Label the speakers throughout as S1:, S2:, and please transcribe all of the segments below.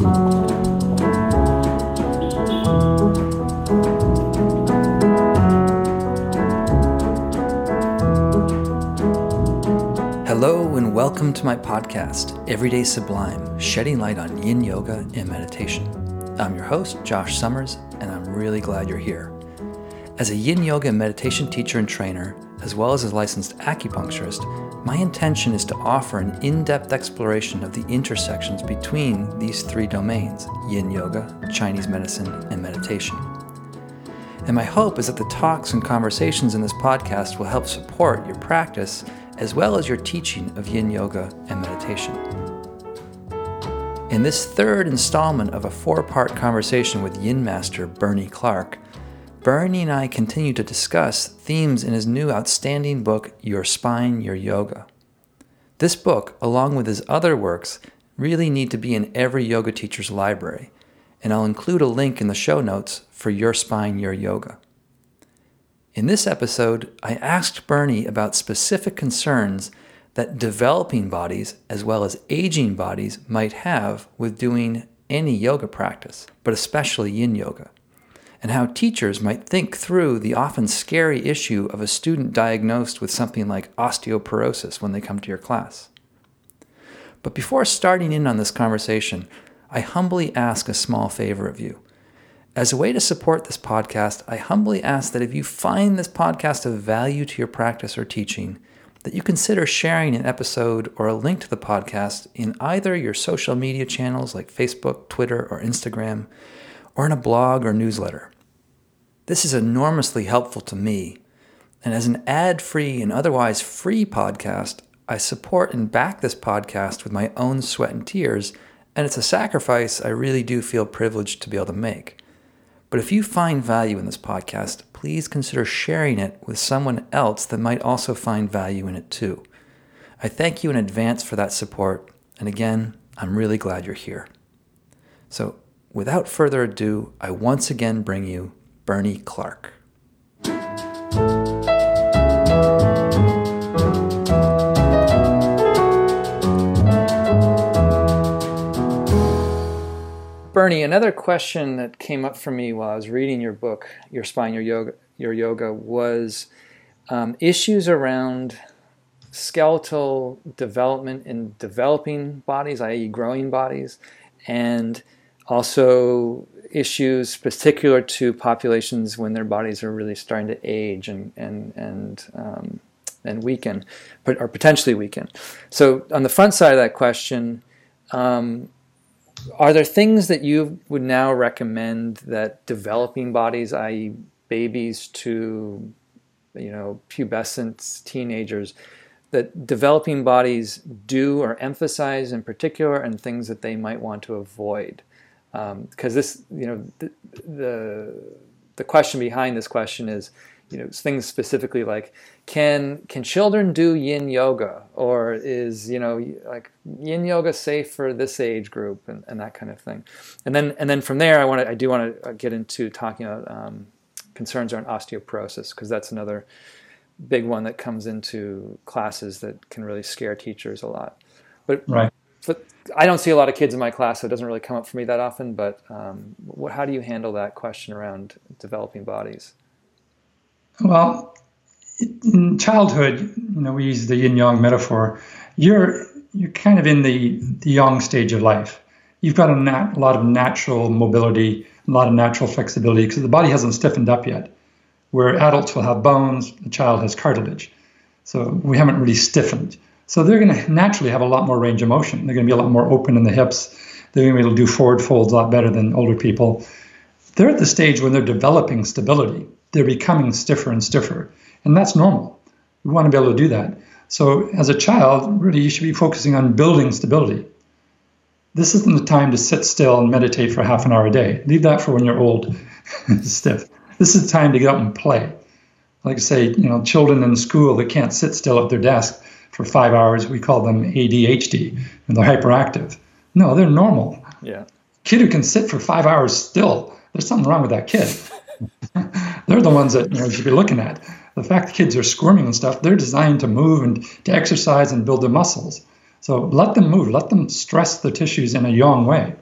S1: Hello, and welcome to my podcast, Everyday Sublime, shedding light on yin yoga and meditation. I'm your host, Josh Summers, and I'm really glad you're here. As a yin yoga and meditation teacher and trainer, as well as a licensed acupuncturist, my intention is to offer an in depth exploration of the intersections between these three domains yin yoga, Chinese medicine, and meditation. And my hope is that the talks and conversations in this podcast will help support your practice as well as your teaching of yin yoga and meditation. In this third installment of a four part conversation with yin master Bernie Clark, Bernie and I continue to discuss themes in his new outstanding book, Your Spine, Your Yoga. This book, along with his other works, really need to be in every yoga teacher's library, and I'll include a link in the show notes for Your Spine, Your Yoga. In this episode, I asked Bernie about specific concerns that developing bodies, as well as aging bodies, might have with doing any yoga practice, but especially yin yoga, and how teachers might think through the often scary issue of a student diagnosed with something like osteoporosis when they come to your class. But before starting in on this conversation, I humbly ask a small favor of you. As a way to support this podcast, I humbly ask that if you find this podcast of value to your practice or teaching, that you consider sharing an episode or a link to the podcast in either your social media channels like Facebook, Twitter, or Instagram, or in a blog or newsletter. This is enormously helpful to me, and as an ad free and otherwise free podcast, I support and back this podcast with my own sweat and tears, and it's a sacrifice I really do feel privileged to be able to make. But if you find value in this podcast, please consider sharing it with someone else that might also find value in it too. I thank you in advance for that support, and again, I'm really glad you're here. So, without further ado, I once again bring you Bernie Clark. Bernie, another question that came up for me while I was reading your book, Your Spine, Your Yoga, Your Yoga, was um, issues around skeletal development in developing bodies, i.e., growing bodies, and also issues particular to populations when their bodies are really starting to age and and and um, and weaken, or potentially weaken. So, on the front side of that question. Um, are there things that you would now recommend that developing bodies, i.e., babies to you know pubescent teenagers, that developing bodies do or emphasize in particular, and things that they might want to avoid? Because um, this, you know, the, the the question behind this question is you know things specifically like can can children do yin yoga? Or is you know like yin yoga safe for this age group and, and that kind of thing? And then and then from there i want to i do want to uh, get into talking about um, concerns around osteoporosis because that's another big one that comes into classes that can really scare teachers a lot. But
S2: right.
S1: but I don't see a lot of kids in my class, so it doesn't really come up for me that often. But um, what, how do you handle that question around developing bodies?
S2: Well, in childhood, you know, we use the yin yang metaphor. You're you're kind of in the the young stage of life. You've got a, nat- a lot of natural mobility, a lot of natural flexibility because the body hasn't stiffened up yet. Where adults will have bones, the child has cartilage. So we haven't really stiffened. So they're going to naturally have a lot more range of motion. They're going to be a lot more open in the hips. They're going to be able to do forward folds a lot better than older people. They're at the stage when they're developing stability they're becoming stiffer and stiffer. And that's normal. We want to be able to do that. So, as a child, really, you should be focusing on building stability. This isn't the time to sit still and meditate for half an hour a day. Leave that for when you're old, and stiff. This is the time to get up and play. Like I say, you know, children in school that can't sit still at their desk for five hours, we call them ADHD, and they're hyperactive. No, they're normal.
S1: Yeah.
S2: Kid who can sit for five hours still, there's something wrong with that kid. they're the ones that you, know, you should be looking at. The fact that kids are squirming and stuff, they're designed to move and to exercise and build their muscles. So let them move, let them stress the tissues in a young way.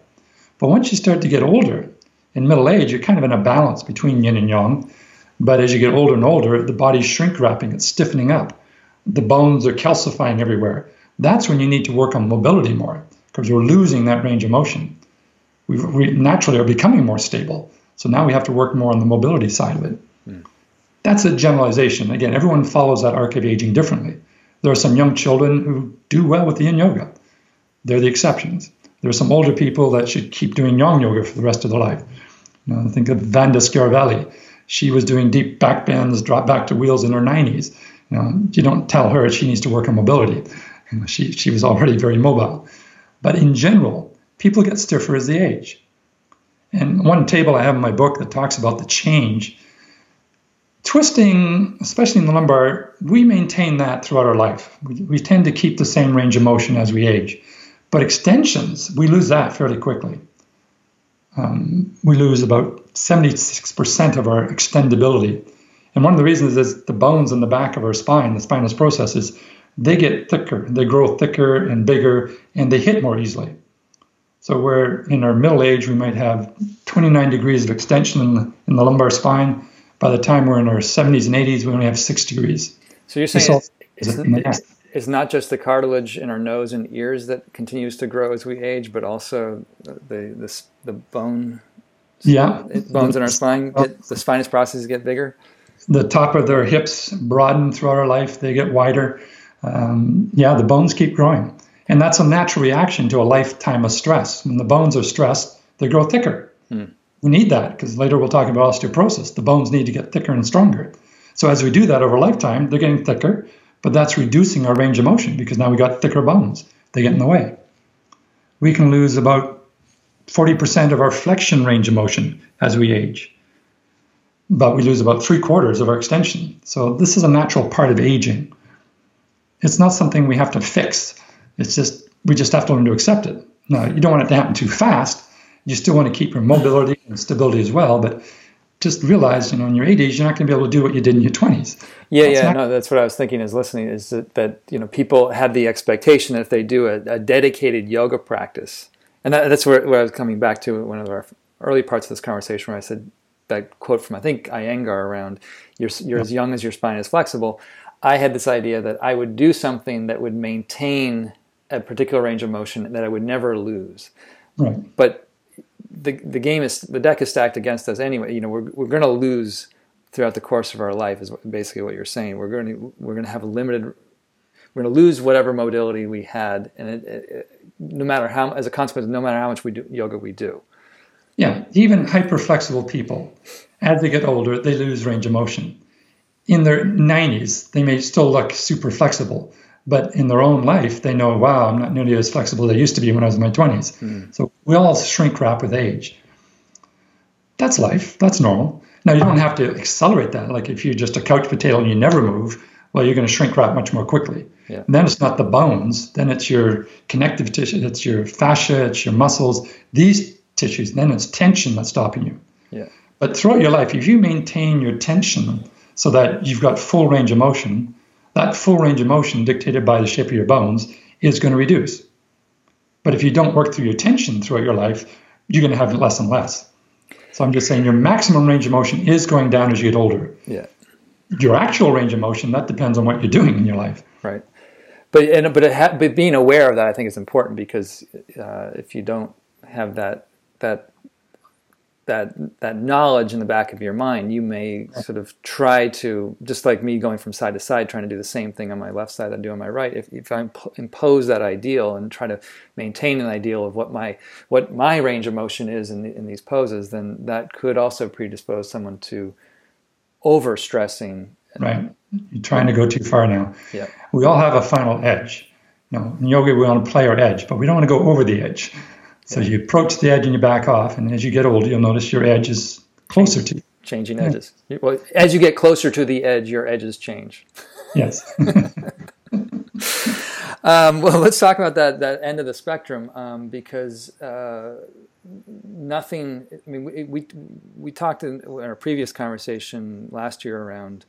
S2: But once you start to get older, in middle age, you're kind of in a balance between yin and yang. But as you get older and older, the body's shrink wrapping, it's stiffening up. The bones are calcifying everywhere. That's when you need to work on mobility more because we're losing that range of motion. We, we naturally are becoming more stable. So now we have to work more on the mobility side of it. Mm. That's a generalization. Again, everyone follows that arc of aging differently. There are some young children who do well with the yin yoga. They're the exceptions. There are some older people that should keep doing yang yoga for the rest of their life. You know, think of Vanda Scaravelli. She was doing deep back bends, drop back to wheels in her 90s. You you don't tell her she needs to work on mobility. You know, she, she was already very mobile. But in general, people get stiffer as they age. And one table I have in my book that talks about the change twisting, especially in the lumbar, we maintain that throughout our life. We, we, tend to keep the same range of motion as we age. But extensions, we lose that fairly quickly. Um, we lose about 76% of our extendability. And one of the reasons is the bones in the back of our spine, the spinous processes, they get thicker, they grow thicker and bigger, and they hit more easily. So, where in our middle age we might have 29 degrees of extension in the, in the lumbar spine, by the time we're in our 70s and 80s, we only have six degrees.
S1: So you're saying it's, it's, it's, not just the cartilage in our nose and ears that continues to grow as we age, but also the the, the bone.
S2: Yeah,
S1: bones in our spine, get, the spinous processes get bigger.
S2: The top of their hips broaden throughout our life; they get wider. Um, yeah, the bones keep growing, and that's a natural reaction to a lifetime of stress. When the bones are stressed, they grow thicker. Hmm we need that because later we'll talk about osteoporosis. The bones need to get thicker and stronger. So as we do that over a lifetime, they're getting thicker, but that's reducing our range of motion because now we got thicker bones. They get in the way. We can lose about 40% of our flexion range of motion as we age, but we lose about three quarters of our extension. So this is a natural part of aging. It's not something we have to fix. It's just we just have to learn to accept it. Now you don't want it to happen too fast you still want to keep your mobility and stability as well, but just realize, you know, in your 80s, you're not going to be able to do what you did in your 20s.
S1: Yeah, that's yeah, not- no, that's what I was thinking as listening is that, that, you know, people have the expectation that if they do a, a dedicated yoga practice, and that, that's where, where, I was coming back to one of our early parts of this conversation where I said that quote from, I think, Iyengar around, you're, you're yeah. as young as your spine is flexible. I had this idea that I would do something that would maintain a particular range of motion that I would never lose. Right. But the the game is the deck is stacked against us anyway. You know, we're we're going to lose throughout the course of our life is basically what you're saying. We're going to we're going to have a limited. We're going to lose whatever mobility we had, and it, it, no matter how, as a consequence, no matter how much we do yoga, we do.
S2: Yeah, even hyper flexible people, as they get older, they lose range of motion. In their 90s, they may still look super flexible, but in their own life, they know, wow, I'm not nearly as flexible as I used to be when I was in my 20s. Mm. So we all shrink wrap with age. That's life. That's normal. Now, you don't have to accelerate that. Like if you're just a couch potato and you never move, well, you're going to shrink wrap much more quickly. Yeah. Then it's not the bones. Then it's your connective tissue. It's your fascia. It's your muscles. These tissues. Then it's tension that's stopping you.
S1: Yeah.
S2: But throughout your life, if you maintain your tension so that you've got full range of motion, that full range of motion dictated by the shape of your bones is going to reduce. But if you don't work through your tension throughout your life, you're going to have less and less. So I'm just saying your maximum range of motion is going down as you get older.
S1: Yeah.
S2: Your actual range of motion that depends on what you're doing in your life.
S1: Right. But and but, ha- but being aware of that I think is important because uh, if you don't have that that that that knowledge in the back of your mind, you may sort of try to, just like me going from side to side, trying to do the same thing on my left side that I do on my right. If, if I impose that ideal and try to maintain an ideal of what my what my range of motion is in, the, in these poses, then that could also predispose someone to over stressing.
S2: Right, you're trying to go too far now.
S1: Yeah,
S2: we all have a final edge. You know, in yoga, we want to play our edge, but we don't want to go over the edge. So you approach the edge and you back off, and as you get older, you'll notice your edge is closer to you.
S1: Changing edges. Well, as you get closer to the edge, your edges change.
S2: Yes.
S1: um, well, let's talk about that that end of the spectrum um, because uh, nothing. I mean, we we, we talked in, in our previous conversation last year around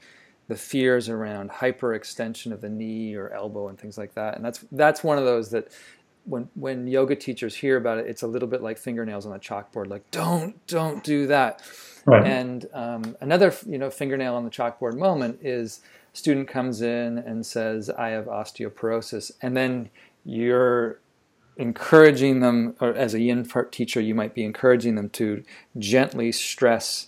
S1: the fears around hyperextension of the knee or elbow and things like that, and that's that's one of those that when when yoga teachers hear about it, it's a little bit like fingernails on a chalkboard. Like, don't don't do that. Right. And um, another you know fingernail on the chalkboard moment is student comes in and says, "I have osteoporosis," and then you're encouraging them, or as a yin teacher, you might be encouraging them to gently stress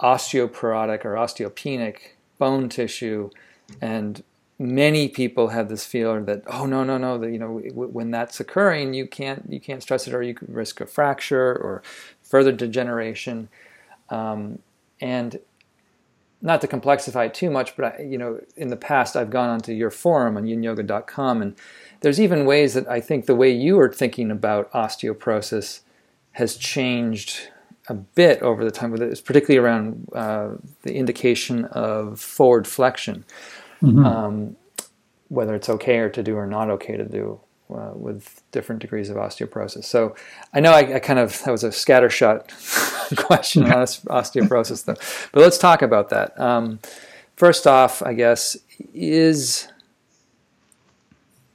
S1: osteoporotic or osteopenic bone tissue and many people have this feeling that oh no no no that you know when that's occurring you can't you can't stress it or you risk a fracture or further degeneration. Um, and not to complexify it too much but I, you know in the past I've gone onto your forum on yinyoga.com and there's even ways that I think the way you are thinking about osteoporosis has changed a bit over the time, particularly around uh, the indication of forward flexion mm-hmm. um, whether it's okay or to do or not okay to do uh, with different degrees of osteoporosis. So I know I, I kind of that was a scattershot question on osteoporosis, though. But let's talk about that. Um, first off, I guess is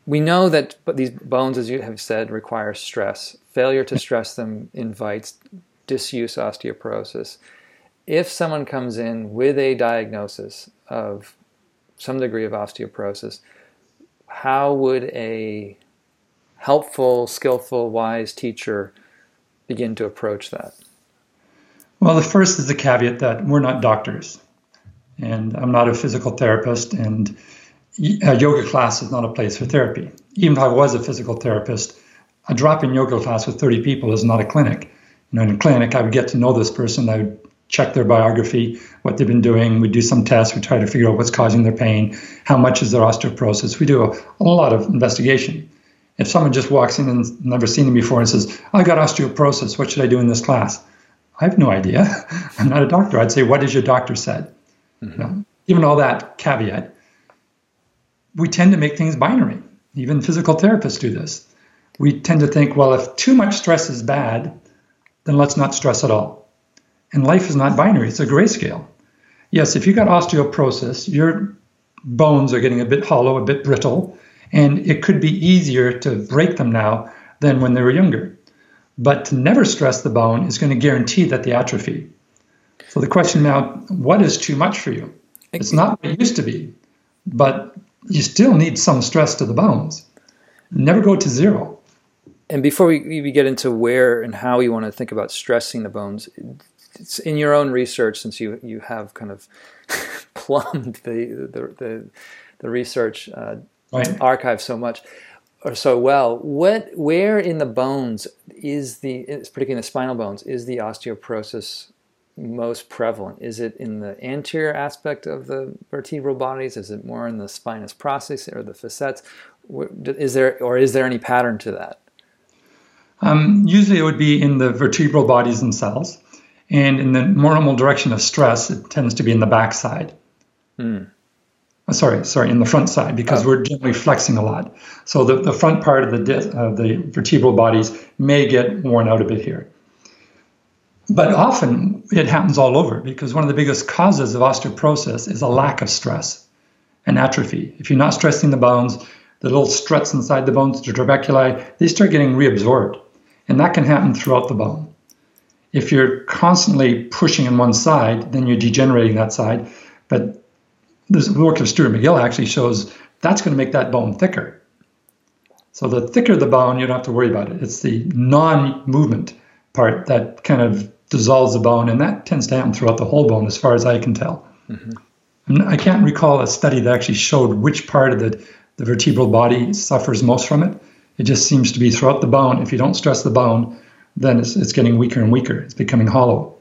S1: we know that these bones, as you have said, require stress. Failure to stress them invites disuse osteoporosis. If someone comes in with a diagnosis of some degree of osteoporosis, how would a helpful, skillful, wise teacher begin to approach that?
S2: Well, the first is the caveat that we're not doctors, and I'm not a physical therapist, and a yoga class is not a place for therapy. Even if I was a physical therapist, a drop-in yoga class with 30 people is not a clinic. You know, in a clinic, I would get to know this person. I would check their biography, what they've been doing. We do some tests. We try to figure out what's causing their pain, how much is their osteoporosis. We do a, a lot of investigation. If someone just walks in and never seen him before and says, I got osteoporosis, what should I do in this class? I have no idea. I'm not a doctor. I'd say, what has your doctor said? Mm-hmm. You know, even all that caveat, we tend to make things binary. Even physical therapists do this. We tend to think, well, if too much stress is bad, then let's not stress at all. And life is not binary, it's a grayscale. Yes, if you got osteoporosis, your bones are getting a bit hollow, a bit brittle, and it could be easier to break them now than when they were younger. But to never stress the bone is going to guarantee that the atrophy. So the question now, what is too much for you? It's not what it used to be, but you still need some stress to the bones. Never go to zero.
S1: And before we, we get into where and how you want to think about stressing the bones, in your own research, since you you have kind of plumbed the the the, the research uh, right. archive so much or so well, what where in the bones is the particularly in the spinal bones is the osteoporosis most prevalent? Is it in the anterior aspect of the vertebral bodies? Is it more in the spinous process or the facets? Is there or is there any pattern to that?
S2: Um, usually, it would be in the vertebral bodies themselves. And in the normal direction of stress, it tends to be in the back side. Mm. sorry, sorry, in the front side because oh. we're generally flexing a lot. So the, the front part of the di- of the vertebral bodies may get worn out a bit here. But often it happens all over because one of the biggest causes of osteoporosis is a lack of stress and atrophy. If you're not stressing the bones, the little struts inside the bones, the trabeculi, they start getting reabsorbed. And that can happen throughout the bone. If you're constantly pushing in one side, then you're degenerating that side. But the work of Stuart McGill actually shows that's going to make that bone thicker. So the thicker the bone, you don't have to worry about it. It's the non-movement part that kind of dissolves the bone, and that tends to happen throughout the whole bone, as far as I can tell. Mm-hmm. I can't recall a study that actually showed which part of the, the vertebral body suffers most from it. It just seems to be throughout the bone. If you don't stress the bone, then it's, it's getting weaker and weaker. It's becoming hollow.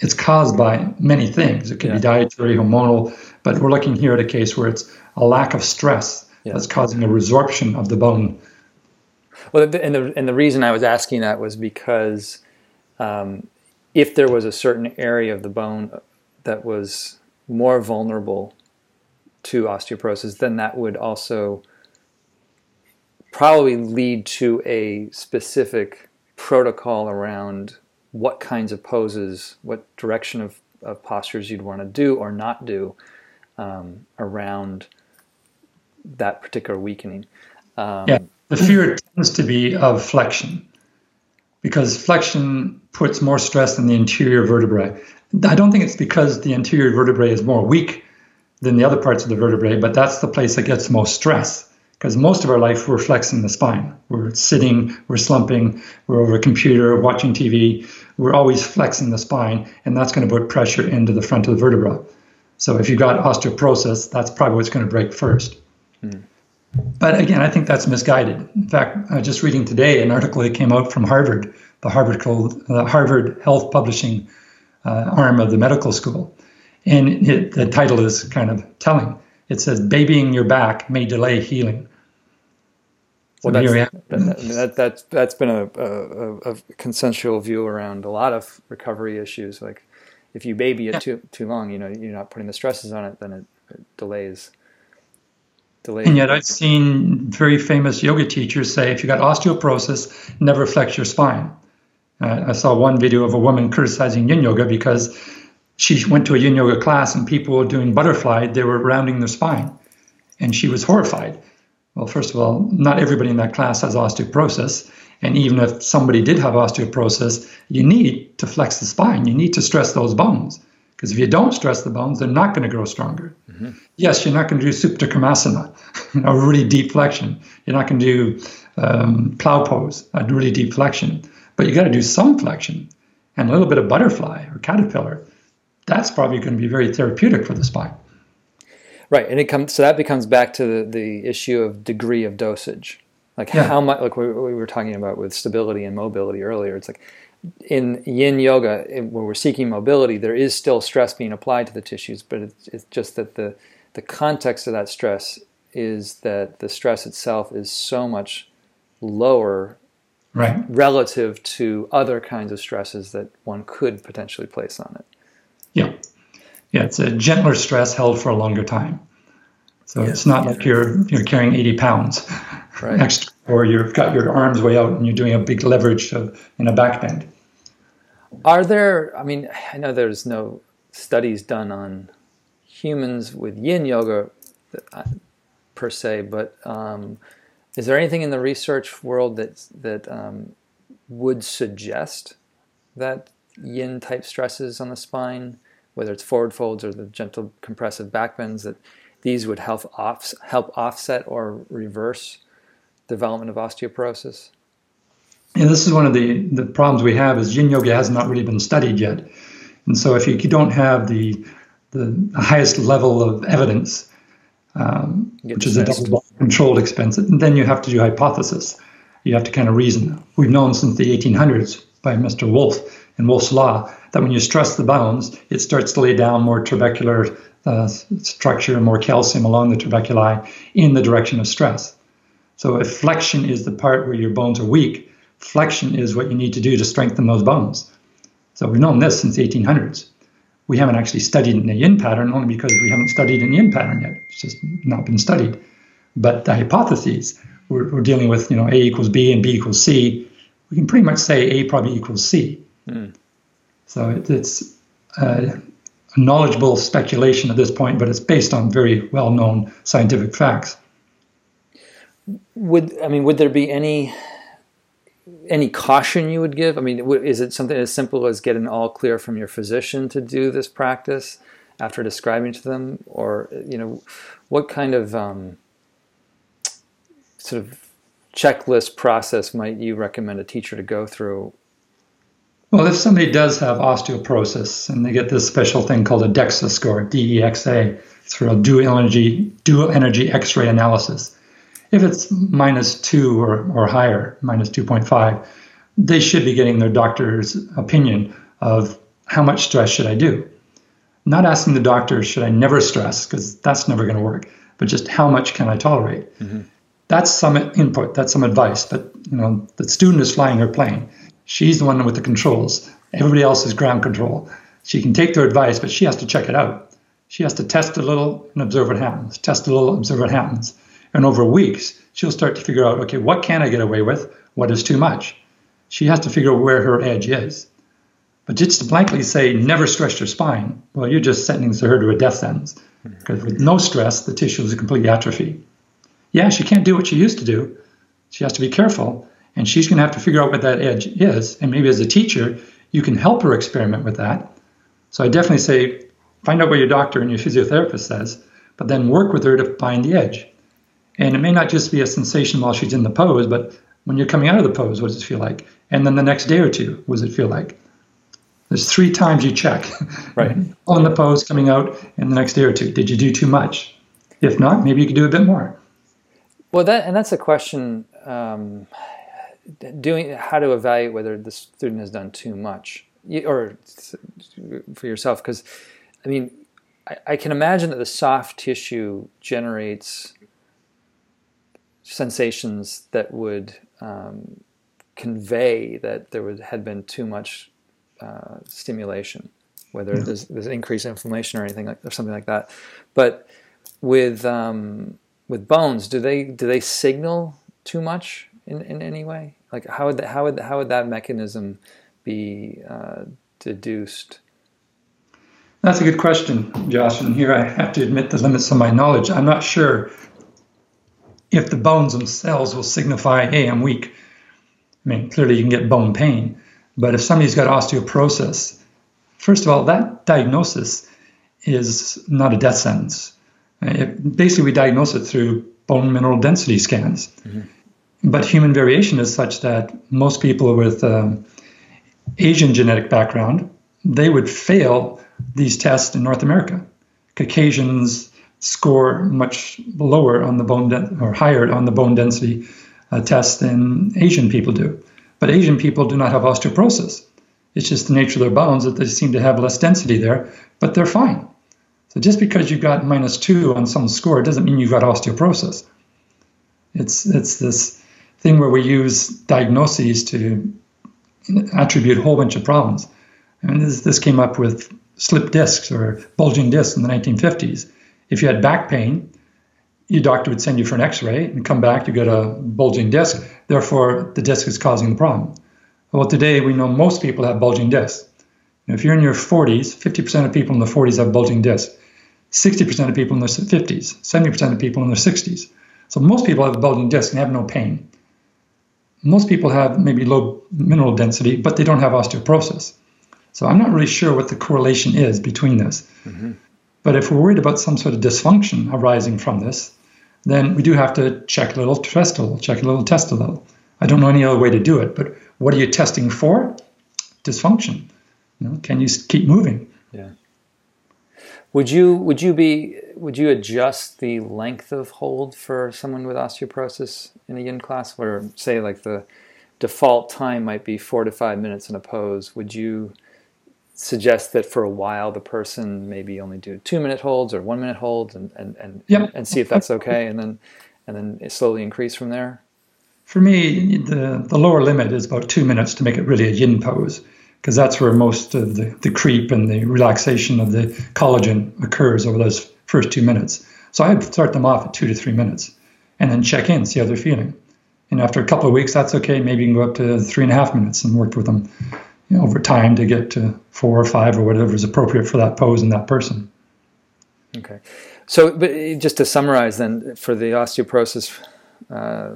S2: It's caused by many things. It can yeah. be dietary, hormonal, but we're looking here at a case where it's a lack of stress yeah. that's causing a resorption of the bone.
S1: Well, and the, and the reason I was asking that was because um, if there was a certain area of the bone that was more vulnerable to osteoporosis, then that would also probably lead to a specific protocol around what kinds of poses, what direction of, of postures you'd want to do or not do um, around that particular weakening. Um,
S2: yeah, The fear tends to be of flexion because flexion puts more stress on the anterior vertebrae. I don't think it's because the anterior vertebrae is more weak than the other parts of the vertebrae, but that's the place that gets most stress because most of our life we're flexing the spine. We're sitting, we're slumping, we're over a computer, watching TV. We're always flexing the spine, and that's going to put pressure into the front of the vertebra. So if you've got osteoporosis, that's probably what's going to break first. Mm. But again, I think that's misguided. In fact, I was just reading today an article that came out from Harvard, the Harvard, the Harvard Health Publishing uh, arm of the medical school. And it, the title is kind of telling. It says, Babying your back may delay healing.
S1: So well, that's, that, that, that's been a, a, a, consensual view around a lot of recovery issues. Like if you baby it yeah. too, too long, you know, you're not putting the stresses on it, then it, it delays
S2: and yet, I've seen very famous yoga teachers say if you got osteoporosis, never flex your spine. Uh, I saw one video of a woman criticizing yin yoga because she went to a yin yoga class and people were doing butterfly, they were rounding their spine. And she was horrified. Well, first of all, not everybody in that class has osteoporosis. And even if somebody did have osteoporosis, you need to flex the spine, you need to stress those bones. Because if you don't stress the bones, they're not going to grow stronger. Mm-hmm. Yes, you're not going to do Supta Kurmasana, you know, really deep flexion. You're not going to do um, plow pose, a really deep flexion. But you got to do some flexion and a little bit of butterfly or caterpillar. That's probably going to be very therapeutic for the spine.
S1: Right, and it comes so that becomes back to the, the issue of degree of dosage, like yeah. how much, like we, we were talking about with stability and mobility earlier. It's like in yin yoga, where we're seeking mobility, there is still stress being applied to the tissues, but it's, it's, just that the, the context of that stress is that the stress itself is so much lower
S2: right.
S1: relative to other kinds of stresses that one could potentially place on it.
S2: Yeah. Yeah, it's a gentler stress held for a longer time. So yeah. it's not like you're you're carrying 80 pounds right. extra, or you've got your arms way out and you're doing a big leverage of, in a back bend.
S1: Are there? I mean, I know there's no studies done on humans with Yin yoga uh, per se, but um, is there anything in the research world that that um, would suggest that Yin type stresses on the spine, whether it's forward folds or the gentle compressive back bends, that these would help off, help offset or reverse development of osteoporosis?
S2: And this is one of the, the problems we have is yin yoga has not really been studied yet. And so if you don't have the, the highest level of evidence, um, which is a double controlled expense, then you have to do hypothesis. You have to kind of reason. We've known since the 1800s by Mr. Wolff and Wolff's law that when you stress the bones, it starts to lay down more trabecular uh, structure and more calcium along the trabeculi in the direction of stress. So if flexion is the part where your bones are weak, flexion is what you need to do to strengthen those bones. So we've known this since the 1800s. We haven't actually studied in the yin pattern only because we haven't studied in the yin pattern yet. It's just not been studied. But the hypotheses, we're, we're dealing with, you know, A equals B and B equals C. We can pretty much say A probably equals C. Mm. So it, it's a knowledgeable speculation at this point, but it's based on very well-known scientific facts.
S1: Would I mean, would there be any any caution you would give? I mean, is it something as simple as getting all clear from your physician to do this practice after describing to them, or you know, what kind of um, sort of checklist process might you recommend a teacher to go through?
S2: Well, if somebody does have osteoporosis and they get this special thing called a DEXA score, D-E-X-A, it's for a dual energy dual energy X-ray analysis if it's minus two or, or higher, minus 2.5, they should be getting their doctor's opinion of how much stress should I do. Not asking the doctor, should I never stress, because that's never going to work, but just how much can I tolerate? Mm-hmm. That's some input, that's some advice. But you know, the student is flying her plane. She's the one with the controls. Everybody else is ground control. She can take their advice, but she has to check it out. She has to test a little and observe what happens. Test a little, observe what happens. And over weeks, she'll start to figure out okay, what can I get away with? What is too much? She has to figure out where her edge is. But just to blankly say, never stress your spine, well, you're just sentencing her to a death sentence. Mm-hmm. Because with no stress, the tissue is completely atrophy. Yeah, she can't do what she used to do. She has to be careful, and she's going to have to figure out what that edge is. And maybe as a teacher, you can help her experiment with that. So I definitely say find out what your doctor and your physiotherapist says, but then work with her to find the edge. And it may not just be a sensation while she's in the pose, but when you're coming out of the pose, what does it feel like? And then the next day or two, what does it feel like? There's three times you check.
S1: Right.
S2: On the pose, coming out, and the next day or two. Did you do too much? If not, maybe you could do a bit more.
S1: Well, that and that's a question. Um, doing how to evaluate whether the student has done too much, or for yourself, because I mean, I, I can imagine that the soft tissue generates sensations that would um, convey that there was, had been too much uh, stimulation, whether mm-hmm. there's, there's increased inflammation or anything like or something like that. But with um, with bones, do they do they signal too much in, in any way? Like how would that, how would how would that mechanism be uh, deduced?
S2: That's a good question, Josh. And here I have to admit the limits of my knowledge. I'm not sure if the bones themselves will signify, hey, I'm weak. I mean, clearly you can get bone pain, but if somebody's got osteoporosis, first of all, that diagnosis is not a death sentence. It, basically, we diagnose it through bone mineral density scans. Mm-hmm. But human variation is such that most people with um, Asian genetic background, they would fail these tests in North America. Caucasians score much lower on the bone de- or higher on the bone density uh, test than Asian people do. But Asian people do not have osteoporosis. It's just the nature of their bones that they seem to have less density there, but they're fine. So just because you've got minus two on some score doesn't mean you've got osteoporosis. It's it's this thing where we use diagnoses to attribute a whole bunch of problems. And this, this came up with slipped discs or bulging discs in the 1950s. If you had back pain, your doctor would send you for an x-ray and come back, you get a bulging disc, therefore the disc is causing the problem. Well, today we know most people have bulging discs. If you're in your 40s, 50% of people in the 40s have bulging discs. 60% of people in their 50s, 70% of people in their 60s. So most people have a bulging disc and have no pain. Most people have maybe low mineral density, but they don't have osteoporosis. So I'm not really sure what the correlation is between this. Mm-hmm. But if we're worried about some sort of dysfunction arising from this, then we do have to check a little, test a little, check a little, test a little. I don't know any other way to do it, but what are you testing for? Dysfunction. You know, can you keep moving?
S1: Yeah. Would you would you be would you adjust the length of hold for someone with osteoporosis in a yin class, where say like the default time might be four to five minutes in a pose? Would you suggest that for a while the person maybe only do two minute holds or one minute holds and and and, yep. and see if that's okay, and then and then slowly increase from there?
S2: For me, the the lower limit is about two minutes to make it really a yin pose because that's where most of the, the creep and the relaxation of the collagen occurs over those first two minutes. So I'd start them off at two to three minutes and then check in, see how they're feeling. And after a couple of weeks, that's okay. Maybe you can go up to three and a half minutes and work with them you know, over time to get to four or five or whatever is appropriate for that pose and that person.
S1: Okay. So, but just to summarize then, for the osteoporosis uh,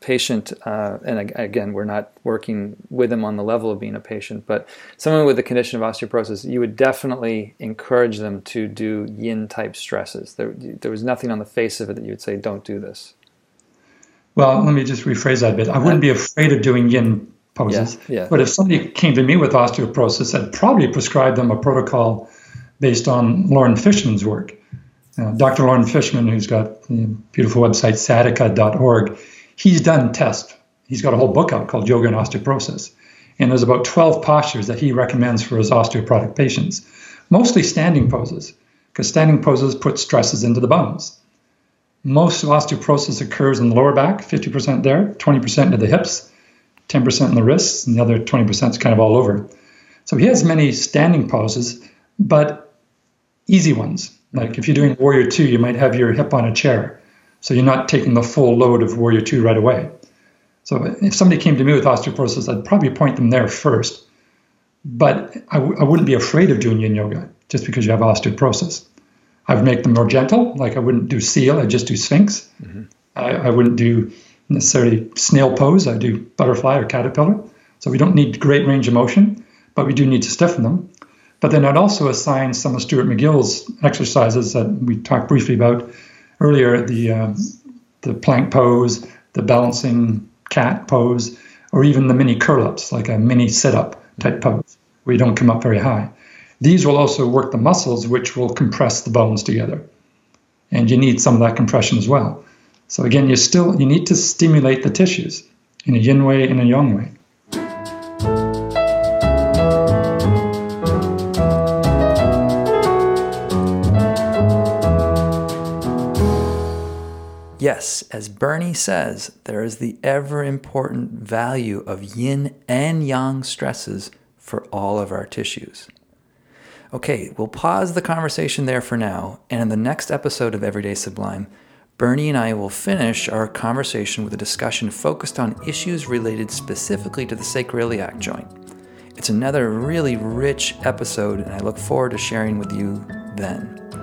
S1: patient, uh, and again, we're not working with them on the level of being a patient, but someone with a condition of osteoporosis, you would definitely encourage them to do yin type stresses. There, there was nothing on the face of it that you would say, don't do this.
S2: Well, let me just rephrase that a bit. I wouldn't be afraid of doing yin poses. Yeah, yeah. But if somebody came to me with osteoporosis, I'd probably prescribe them a protocol based on Loren Fishman's work. Uh, Dr. Loren Fishman, who's got the beautiful website sciatica.org, he's done tests. He's got a whole book out called Yoga and Osteoporosis. And there's about 12 postures that he recommends for his osteoporotic patients, mostly standing poses, because standing poses put stresses into the bones. Most osteoporosis occurs in the lower back, 50% there, 20% into the hips, 10% in the wrists, and the other 20% is kind of all over. So he has many standing poses, but easy ones. Like if you're doing Warrior Two, you might have your hip on a chair. So you're not taking the full load of Warrior 2 right away. So if somebody came to me with osteoporosis, I'd probably point them there first. But I w- I wouldn't be afraid of doing yin yoga just because you have osteoporosis. I would make them more gentle, like I wouldn't do seal, I'd just do sphinx. Mm-hmm. I, I, wouldn't do necessarily snail pose. I do butterfly or caterpillar. So we don't need great range of motion, but we do need to stiffen them. But then I'd also assign some of Stuart McGill's exercises that we talked briefly about earlier, the uh, the plank pose, the balancing cat pose, or even the mini curl ups, like a mini sit up type pose, where you don't come up very high. These will also work the muscles, which will compress the bones together. And you need some of that compression as well. So again, you still you need to stimulate the tissues in a yin way and a yang way.
S1: Yes, as Bernie says, there is the ever important value of yin and yang stresses for all of our tissues. Okay, we'll pause the conversation there for now, and in the next episode of Everyday Sublime, Bernie and I will finish our conversation with a discussion focused on issues related specifically to the sacroiliac joint. It's another really rich episode, and I look forward to sharing with you then.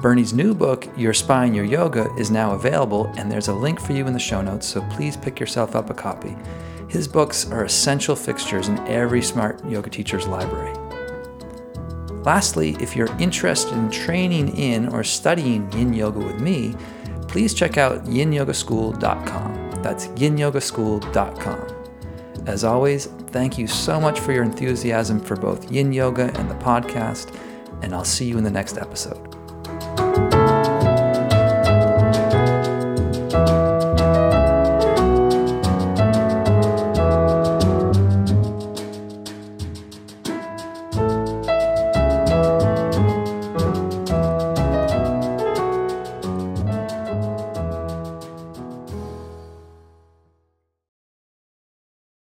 S1: Bernie's new book, Your Spine, Your Yoga, is now available, and there's a link for you in the show notes, so please pick yourself up a copy. His books are essential fixtures in every smart yoga teacher's library. Lastly, if you're interested in training in or studying yin yoga with me, please check out yinyogaschool.com. That's yinyogaschool.com. As always, thank you so much for your enthusiasm for both yin yoga and the podcast, and I'll see you in the next episode. Thank you.